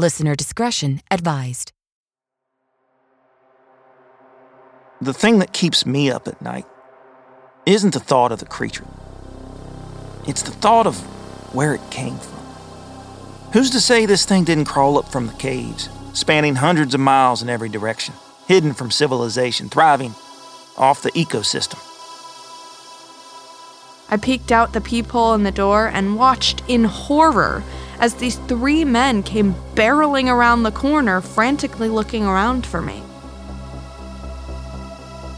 Listener discretion advised. The thing that keeps me up at night isn't the thought of the creature. It's the thought of where it came from. Who's to say this thing didn't crawl up from the caves, spanning hundreds of miles in every direction, hidden from civilization, thriving off the ecosystem? I peeked out the peephole in the door and watched in horror as these three men came barreling around the corner, frantically looking around for me.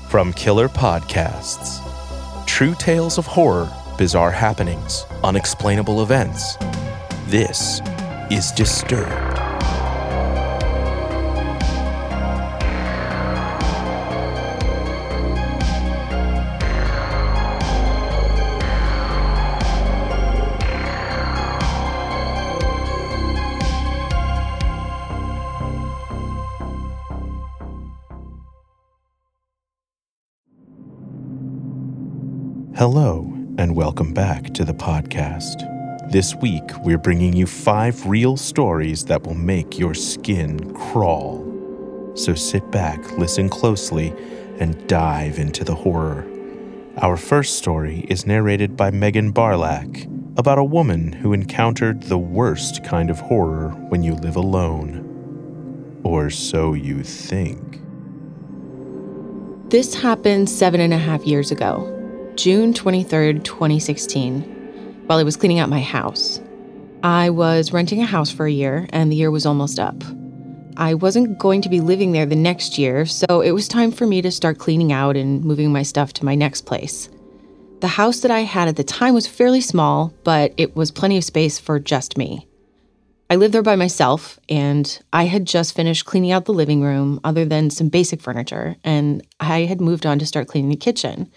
From Killer Podcasts True Tales of Horror, Bizarre Happenings, Unexplainable Events. This is Disturbed. Hello, and welcome back to the podcast. This week, we're bringing you five real stories that will make your skin crawl. So sit back, listen closely, and dive into the horror. Our first story is narrated by Meghan Barylak about a woman who encountered the worst kind of horror when you live alone. Or so you think. This happened seven and a half years ago, June 23rd, 2016, while I was cleaning out my house. I was renting a house for a year, and the year was almost up. I wasn't going to be living there the next year, so it was time for me to start cleaning out and moving my stuff to my next place. The house that I had at the time was fairly small, but it was plenty of space for just me. I lived there by myself, and I had just finished cleaning out the living room, other than some basic furniture, and I had moved on to start cleaning the kitchen.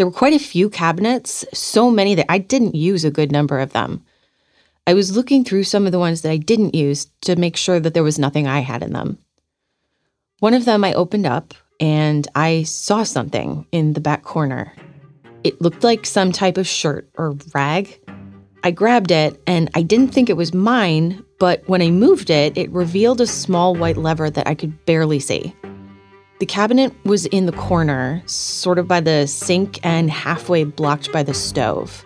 There were quite a few cabinets, so many that I didn't use a good number of them. I was looking through some of the ones that I didn't use to make sure that there was nothing I had in them. One of them I opened up and I saw something in the back corner. It looked like some type of shirt or rag. I grabbed it and I didn't think it was mine, but when I moved it, it revealed a small white lever that I could barely see. The cabinet was in the corner, sort of by the sink and halfway blocked by the stove.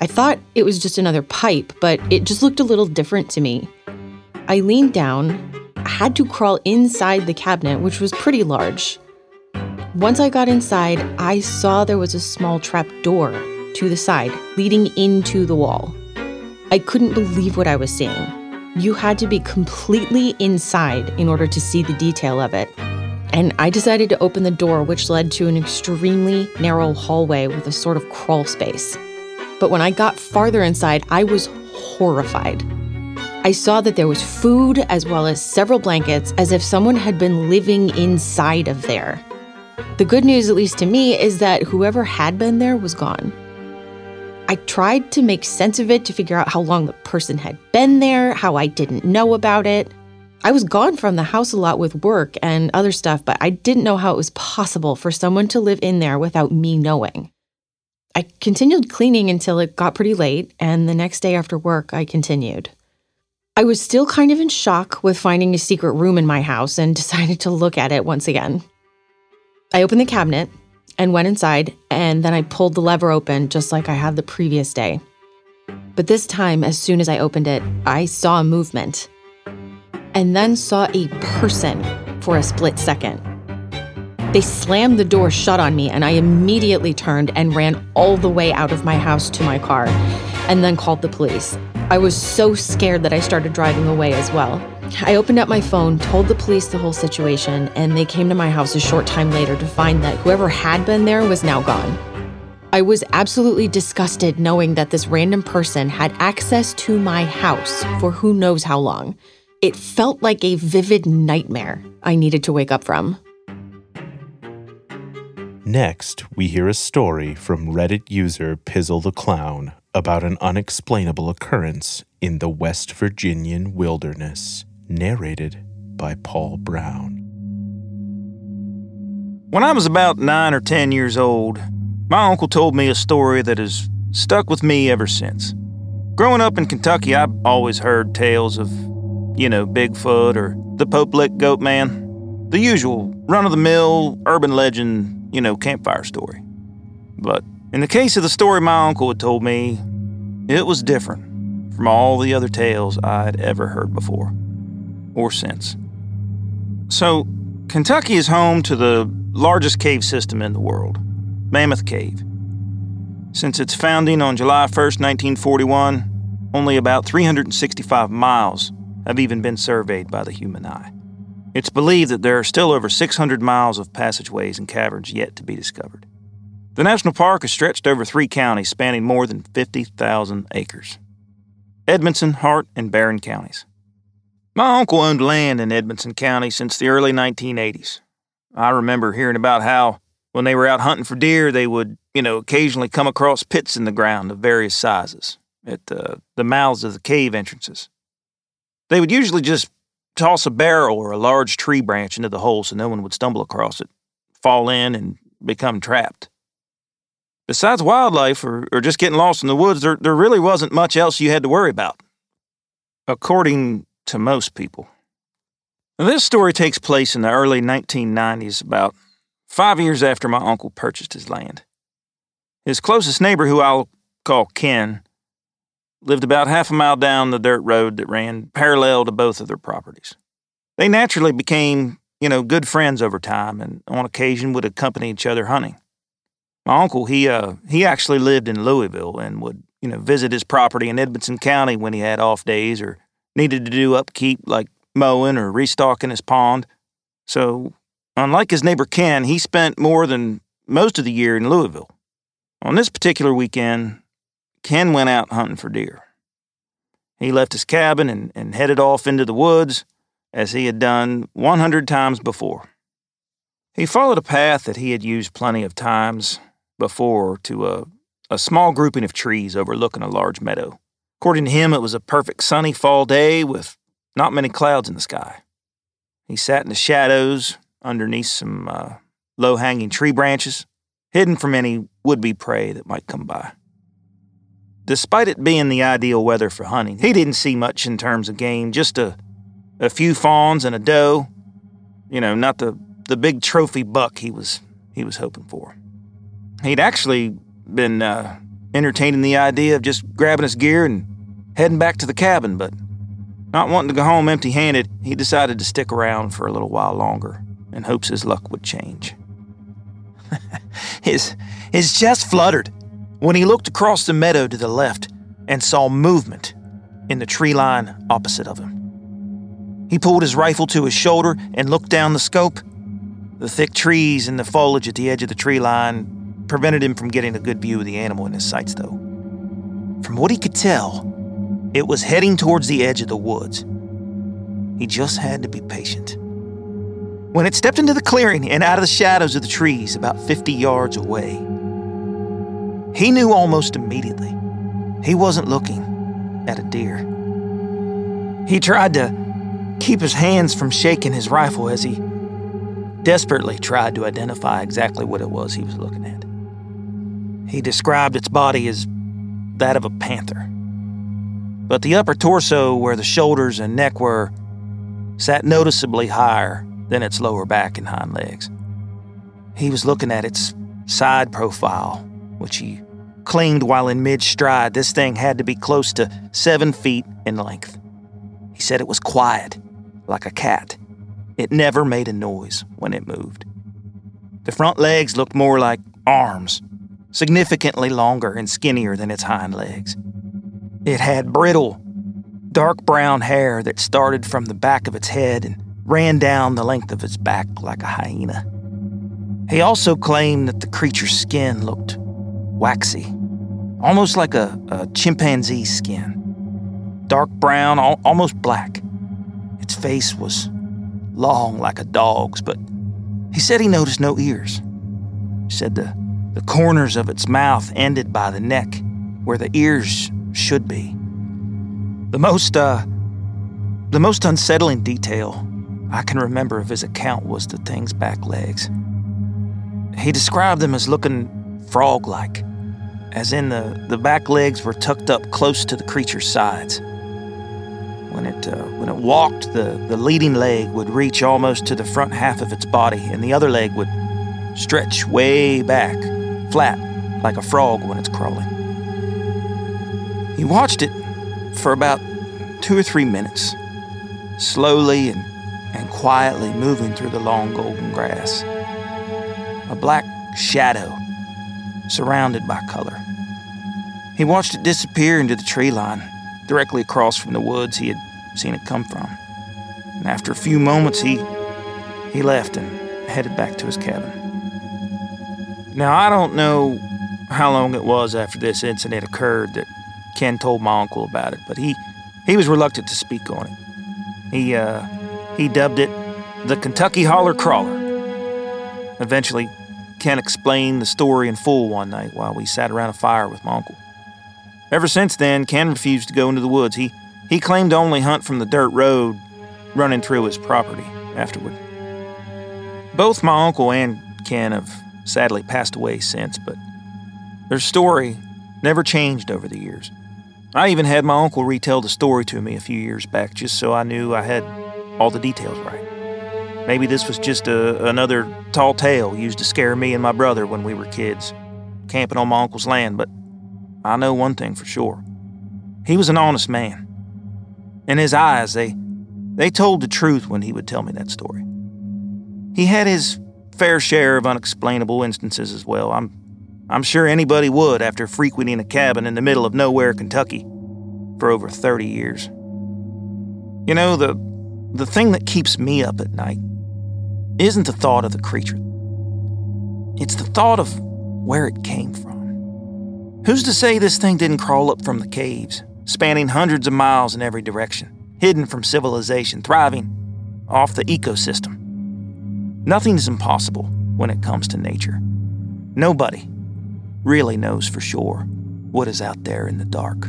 I thought it was just another pipe, but it just looked a little different to me. I leaned down, had to crawl inside the cabinet, which was pretty large. Once I got inside, I saw there was a small trap door to the side, leading into the wall. I couldn't believe what I was seeing. You had to be completely inside in order to see the detail of it. And I decided to open the door, which led to an extremely narrow hallway with a sort of crawl space. But when I got farther inside, I was horrified. I saw that there was food as well as several blankets, as if someone had been living inside of there. The good news, at least to me, is that whoever had been there was gone. I tried to make sense of it to figure out how long the person had been there, how I didn't know about it. I was gone from the house a lot with work and other stuff, but I didn't know how it was possible for someone to live in there without me knowing. I continued cleaning until it got pretty late, and the next day after work, I continued. I was still kind of in shock with finding a secret room in my house and decided to look at it once again. I opened the cabinet and went inside, and then I pulled the lever open just like I had the previous day. But this time, as soon as I opened it, I saw a movement. And then saw a person for a split second. They slammed the door shut on me, and I immediately turned and ran all the way out of my house to my car and then called the police. I was so scared that I started driving away as well. I opened up my phone, told the police the whole situation, and they came to my house a short time later to find that whoever had been there was now gone. I was absolutely disgusted knowing that this random person had access to my house for who knows how long. It felt like a vivid nightmare I needed to wake up from. Next, we hear a story from Reddit user Pizzle the Clown about an unexplainable occurrence in the West Virginian wilderness, narrated by Paul Brown. When I was about nine or ten years old, my uncle told me a story that has stuck with me ever since. Growing up in Kentucky, I've always heard tales of, you know, Bigfoot or the Pope Lick Goat Man. The usual run of the mill urban legend, you know, campfire story. But in the case of the story my uncle had told me, it was different from all the other tales I'd ever heard before or since. So, Kentucky is home to the largest cave system in the world, Mammoth Cave. Since its founding on July 1st, 1941, only about 365 miles have even been surveyed by the human eye. It's believed that there are still over 600 miles of passageways and caverns yet to be discovered. The national park is stretched over three counties spanning more than 50,000 acres Edmonson, Hart, and Barren counties. My uncle owned land in Edmonson County since the early 1980s. I remember hearing about how, when they were out hunting for deer, they would, you know, occasionally come across pits in the ground of various sizes at uh, the mouths of the cave entrances. They would usually just toss a barrel or a large tree branch into the hole so no one would stumble across it, fall in, and become trapped. Besides wildlife or, or just getting lost in the woods, there, there really wasn't much else you had to worry about, according to most people. Now, this story takes place in the early 1990s, about five years after my uncle purchased his land. His closest neighbor, who I'll call Ken, lived about half a mile down the dirt road that ran parallel to both of their properties. They naturally became, you know, good friends over time and on occasion would accompany each other hunting. My uncle, he uh he actually lived in Louisville and would, you know, visit his property in Edmonson County when he had off days or needed to do upkeep like mowing or restocking his pond. So, unlike his neighbor Ken, he spent more than most of the year in Louisville. On this particular weekend, Ken went out hunting for deer. He left his cabin and, and headed off into the woods as he had done 100 times before. He followed a path that he had used plenty of times before to a, a small grouping of trees overlooking a large meadow. According to him, it was a perfect sunny fall day with not many clouds in the sky. He sat in the shadows underneath some uh, low hanging tree branches, hidden from any would be prey that might come by. Despite it being the ideal weather for hunting, he didn't see much in terms of game, just a, a few fawns and a doe. You know, not the, the big trophy buck he was, he was hoping for. He'd actually been uh, entertaining the idea of just grabbing his gear and heading back to the cabin, but not wanting to go home empty handed, he decided to stick around for a little while longer in hopes his luck would change. his, his chest fluttered when he looked across the meadow to the left and saw movement in the tree line opposite of him. He pulled his rifle to his shoulder and looked down the scope. The thick trees and the foliage at the edge of the tree line prevented him from getting a good view of the animal in his sights, though. From what he could tell, it was heading towards the edge of the woods. He just had to be patient. When it stepped into the clearing and out of the shadows of the trees about 50 yards away, he knew almost immediately he wasn't looking at a deer. He tried to keep his hands from shaking his rifle as he desperately tried to identify exactly what it was he was looking at. He described its body as that of a panther. But the upper torso, where the shoulders and neck were, sat noticeably higher than its lower back and hind legs. He was looking at its side profile, which he claimed while in mid stride this thing had to be close to seven feet in length. He said it was quiet, like a cat. It never made a noise when it moved. The front legs looked more like arms, significantly longer and skinnier than its hind legs. It had brittle, dark brown hair that started from the back of its head and ran down the length of its back like a hyena. He also claimed that the creature's skin looked waxy, almost like a, a chimpanzee skin. Dark brown, al- almost black. Its face was long like a dog's, but he said he noticed no ears. He said the, the corners of its mouth ended by the neck, where the ears should be. The most, uh, the most unsettling detail I can remember of his account was the thing's back legs. He described them as looking frog like, as in the, the back legs were tucked up close to the creature's sides. When it, uh, when it walked, the, the leading leg would reach almost to the front half of its body, and the other leg would stretch way back, flat, like a frog when it's crawling. He watched it for about two or three minutes, slowly and, and quietly moving through the long golden grass. A black shadow surrounded by color. He watched it disappear into the tree line, directly across from the woods he had seen it come from. And after a few moments, he, he left and headed back to his cabin. Now, I don't know how long it was after this incident occurred that Ken told my uncle about it, but he, he was reluctant to speak on it. He, uh, he dubbed it the Kentucky Holler Crawler. Eventually, Ken explained the story in full one night while we sat around a fire with my uncle. Ever since then, Ken refused to go into the woods. He, he claimed to only hunt from the dirt road running through his property afterward. Both my uncle and Ken have sadly passed away since, but their story never changed over the years. I even had my uncle retell the story to me a few years back just so I knew I had all the details right. Maybe this was just a, another tall tale used to scare me and my brother when we were kids, camping on my uncle's land, but I know one thing for sure. He was an honest man. In his eyes, they, they told the truth when he would tell me that story. He had his fair share of unexplainable instances as well. I'm, I'm sure anybody would after frequenting a cabin in the middle of nowhere, Kentucky, for over 30 years. You know, the, the thing that keeps me up at night isn't the thought of the creature, it's the thought of where it came from. Who's to say this thing didn't crawl up from the caves, spanning hundreds of miles in every direction, hidden from civilization, thriving off the ecosystem? Nothing is impossible when it comes to nature. Nobody really knows for sure what is out there in the dark.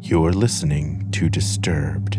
You're listening to Disturbed.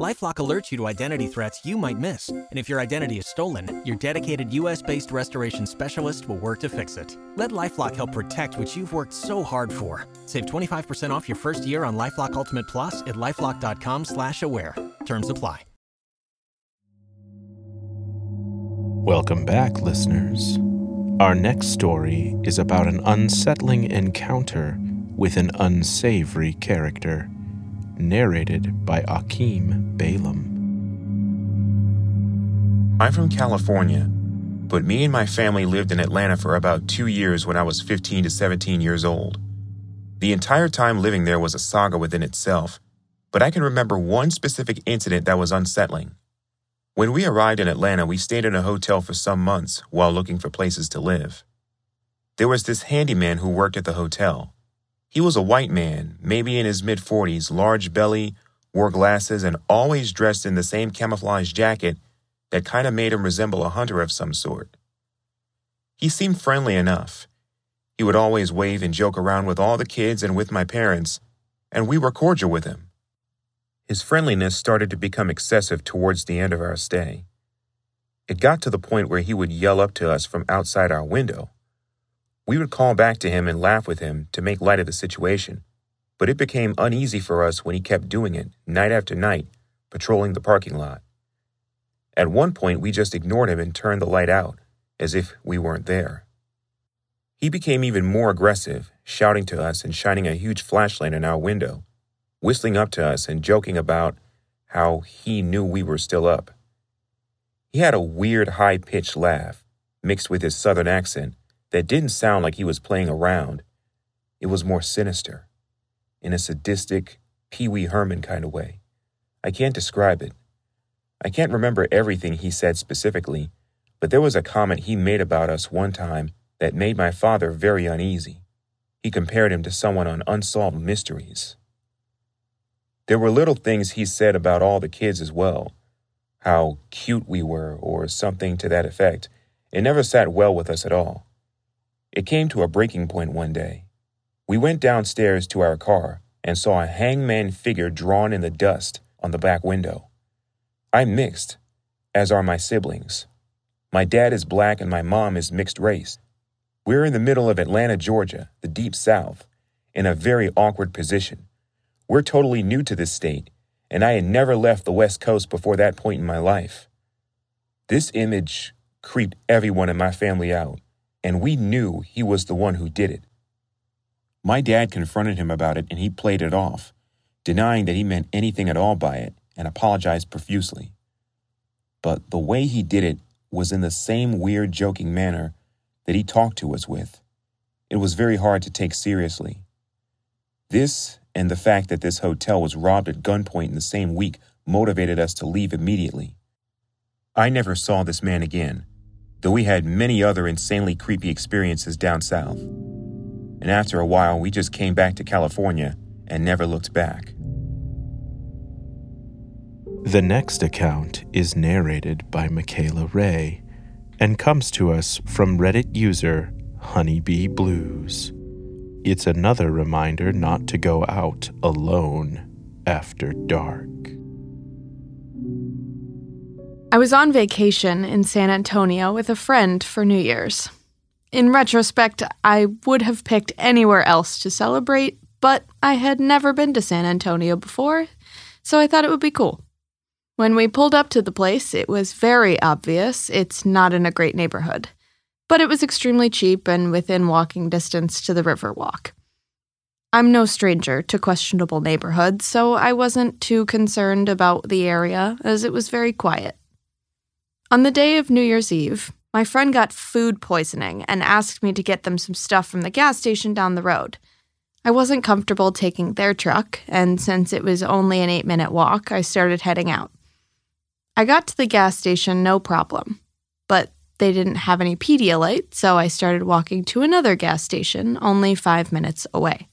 LifeLock alerts you to identity threats you might miss, and if your identity is stolen, your dedicated U.S.-based restoration specialist will work to fix it. Let LifeLock help protect what you've worked so hard for. Save 25% off your first year on LifeLock Ultimate Plus at lifeLock.com/slash-aware. Terms apply. Welcome back, listeners. Our next story is about an unsettling encounter with an unsavory character, narrated by Akiem Bailum. I'm from California, but me and my family lived in Atlanta for about two years when I was 15 to 17 years old. The entire time living there was a saga within itself, but I can remember one specific incident that was unsettling. When we arrived in Atlanta, we stayed in a hotel for some months while looking for places to live. There was this handyman who worked at the hotel. He was a white man, maybe in his mid 40s, large belly, wore glasses, and always dressed in the same camouflage jacket that kind of made him resemble a hunter of some sort. He seemed friendly enough. He would always wave and joke around with all the kids and with my parents, and we were cordial with him. His friendliness started to become excessive towards the end of our stay. It got to the point where he would yell up to us from outside our window. We would call back to him and laugh with him to make light of the situation, but it became uneasy for us when he kept doing it night after night, patrolling the parking lot. At one point, we just ignored him and turned the light out, as if we weren't there. He became even more aggressive, shouting to us and shining a huge flashlight in our window, whistling up to us and joking about how he knew we were still up. He had a weird high pitched laugh, mixed with his southern accent, that didn't sound like he was playing around. It was more sinister, in a sadistic, Pee Wee Herman kind of way. I can't describe it. I can't remember everything he said specifically, but there was a comment he made about us one time that made my father very uneasy. He compared him to someone on Unsolved Mysteries. There were little things he said about all the kids as well how cute we were, or something to that effect. It never sat well with us at all. It came to a breaking point one day. We went downstairs to our car and saw a hangman figure drawn in the dust on the back window. I'm mixed, as are my siblings. My dad is black and my mom is mixed race. We're in the middle of Atlanta, Georgia, the deep south, in a very awkward position. We're totally new to this state and I had never left the West Coast before that point in my life. This image creeped everyone in my family out, and we knew he was the one who did it. My dad confronted him about it, and he played it off, denying that he meant anything at all by it and apologized profusely. But the way he did it was in the same weird, joking manner that he talked to us with. It was very hard to take seriously. This and the fact that this hotel was robbed at gunpoint in the same week motivated us to leave immediately. I never saw this man again, though we had many other insanely creepy experiences down south. And after a while, we just came back to California and never looked back. The next account is narrated by Mikaela Ray and comes to us from Reddit user Honeybee Blues. It's another reminder not to go out alone after dark. I was on vacation in San Antonio with a friend for New Year's. In retrospect, I would have picked anywhere else to celebrate, but I had never been to San Antonio before, so I thought it would be cool. When we pulled up to the place, it was very obvious it's not in a great neighborhood but it was extremely cheap and within walking distance to the Riverwalk. I'm no stranger to questionable neighborhoods, so I wasn't too concerned about the area as it was very quiet. On the day of New Year's Eve, my friend got food poisoning and asked me to get them some stuff from the gas station down the road. I wasn't comfortable taking their truck, and since it was only an eight minute walk, I started heading out. I got to the gas station no problem, but they didn't have any Pedialyte, so I started walking to another gas station only five minutes away.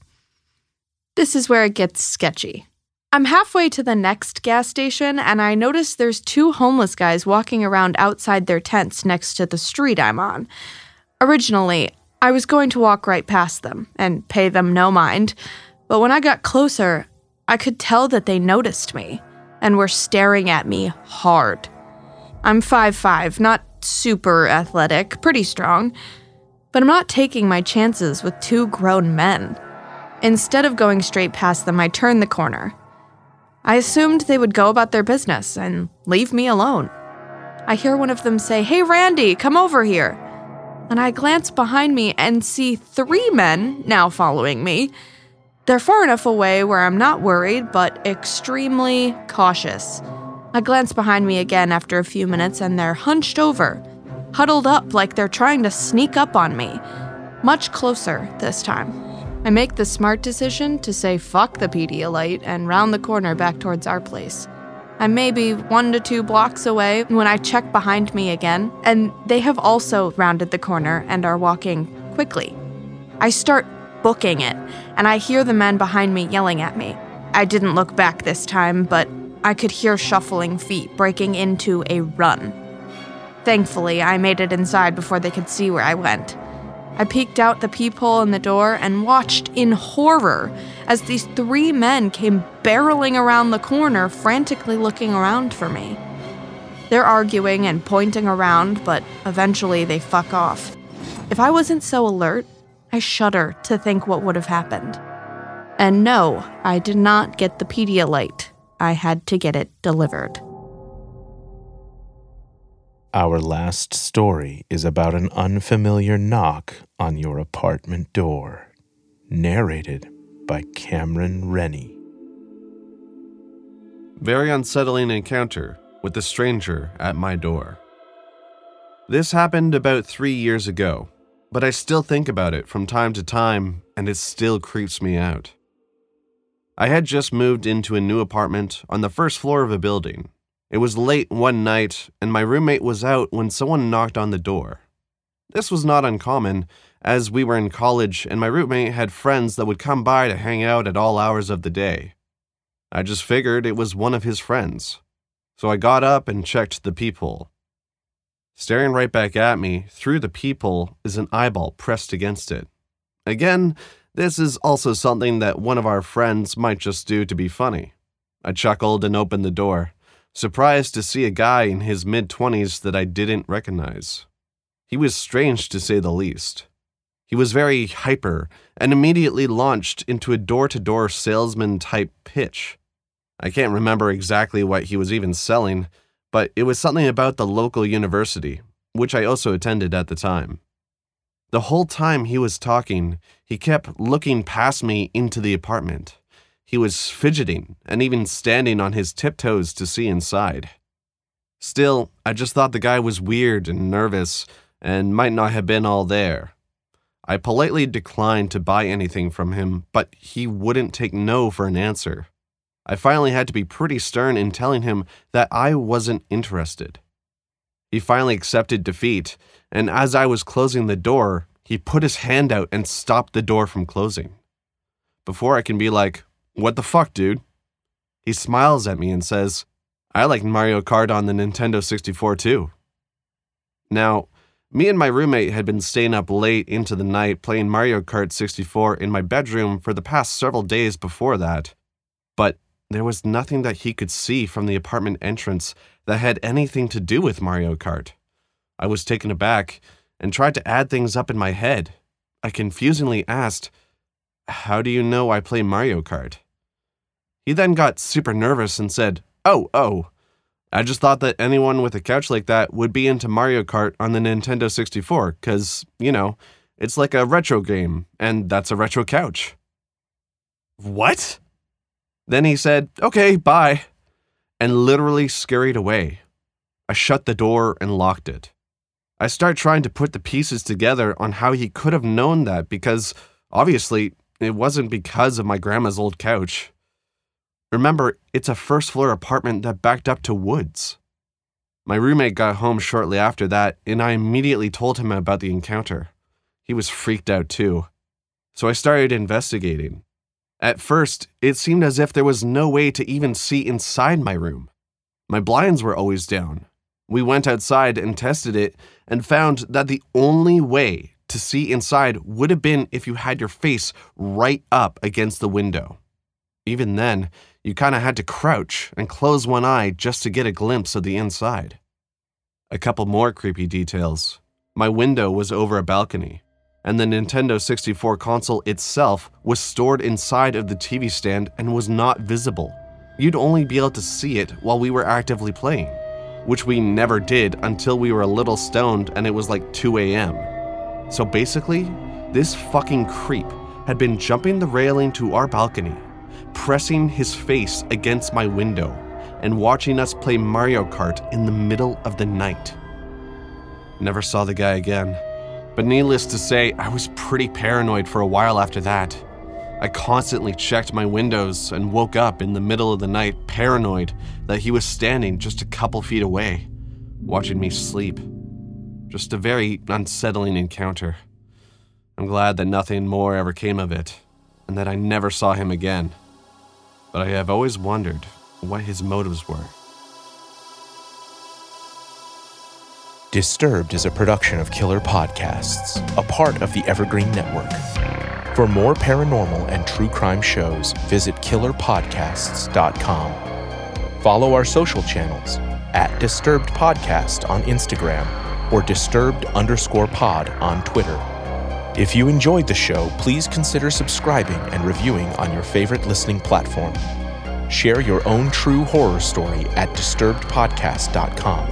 This is where it gets sketchy. I'm halfway to the next gas station and I notice there's two homeless guys walking around outside their tents next to the street I'm on. Originally, I was going to walk right past them and pay them no mind, but when I got closer, I could tell that they noticed me and were staring at me hard. I'm 5'5, not super athletic, pretty strong, but I'm not taking my chances with two grown men. Instead of going straight past them, I turned the corner. I assumed they would go about their business and leave me alone. I hear one of them say, Hey, Randy, come over here. And I glance behind me and see three men now following me. They're far enough away where I'm not worried, but extremely cautious. I glance behind me again after a few minutes and they're hunched over, huddled up like they're trying to sneak up on me. Much closer this time. I make the smart decision to say fuck the Pedialyte and round the corner back towards our place. I'm maybe one to two blocks away when I check behind me again, and they have also rounded the corner and are walking quickly. I start booking it, and I hear the men behind me yelling at me. I didn't look back this time, but I could hear shuffling feet breaking into a run. Thankfully, I made it inside before they could see where I went. I peeked out the peephole in the door and watched in horror as these three men came barreling around the corner, frantically looking around for me. They're arguing and pointing around, but eventually they fuck off. If I wasn't so alert, I shudder to think what would have happened. And no, I did not get the Pedialyte. I had to get it delivered. Our last story is about an unfamiliar knock on your apartment door. Narrated by Cameron Rennie. Very unsettling encounter with a stranger at my door. This happened about three years ago, but I still think about it from time to time and it still creeps me out. I had just moved into a new apartment on the first floor of a building. It was late one night, and my roommate was out when someone knocked on the door. This was not uncommon, as we were in college and my roommate had friends that would come by to hang out at all hours of the day. I just figured it was one of his friends. So I got up and checked the peephole. Staring right back at me through the peephole is an eyeball pressed against it. Again, this is also something that one of our friends might just do to be funny. I chuckled and opened the door, surprised to see a guy in his mid 20s that I didn't recognize. He was strange to say the least. He was very hyper and immediately launched into a door to door salesman type pitch. I can't remember exactly what he was even selling, but it was something about the local university, which I also attended at the time. The whole time he was talking, he kept looking past me into the apartment. He was fidgeting and even standing on his tiptoes to see inside. Still, I just thought the guy was weird and nervous and might not have been all there. I politely declined to buy anything from him, but he wouldn't take no for an answer. I finally had to be pretty stern in telling him that I wasn't interested. He finally accepted defeat, and as I was closing the door, he put his hand out and stopped the door from closing. Before I can be like, What the fuck, dude? He smiles at me and says, I like Mario Kart on the Nintendo 64 too. Now, me and my roommate had been staying up late into the night playing Mario Kart 64 in my bedroom for the past several days before that. But there was nothing that he could see from the apartment entrance that had anything to do with Mario Kart. I was taken aback and tried to add things up in my head. I confusingly asked, How do you know I play Mario Kart? He then got super nervous and said, Oh, oh. I just thought that anyone with a couch like that would be into Mario Kart on the Nintendo 64, because, you know, it's like a retro game, and that's a retro couch. What? Then he said, Okay, bye, and literally scurried away. I shut the door and locked it. I start trying to put the pieces together on how he could have known that because obviously it wasn't because of my grandma's old couch. Remember, it's a first floor apartment that backed up to woods. My roommate got home shortly after that, and I immediately told him about the encounter. He was freaked out too. So I started investigating. At first, it seemed as if there was no way to even see inside my room. My blinds were always down. We went outside and tested it and found that the only way to see inside would have been if you had your face right up against the window. Even then, you kind of had to crouch and close one eye just to get a glimpse of the inside. A couple more creepy details. My window was over a balcony, and the Nintendo 64 console itself was stored inside of the TV stand and was not visible. You'd only be able to see it while we were actively playing, which we never did until we were a little stoned and it was like 2 a.m. So basically, this fucking creep had been jumping the railing to our balcony pressing his face against my window and watching us play Mario Kart in the middle of the night. Never saw the guy again. But needless to say, I was pretty paranoid for a while after that. I constantly checked my windows and woke up in the middle of the night paranoid that he was standing just a couple feet away, watching me sleep. Just a very unsettling encounter. I'm glad that nothing more ever came of it, and that I never saw him again. But I have always wondered what his motives were. Disturbed is a production of Killer Podcasts, a part of the Evergreen Network. For more paranormal and true crime shows, visit killerpodcasts.com. Follow our social channels at Disturbed Podcast on Instagram or Disturbed underscore pod on Twitter. If you enjoyed the show, please consider subscribing and reviewing on your favorite listening platform. Share your own true horror story at disturbedpodcast.com.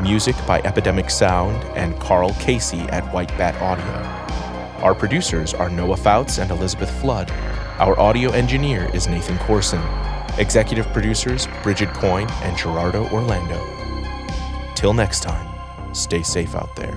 Music by Epidemic Sound and Carl Casey at White Bat Audio. Our producers are Noah Foutz and Elizabeth Flood. Our audio engineer is Nathan Corson. Executive producers Brigid Coyne and Gerardo Orlando. Till next time, stay safe out there.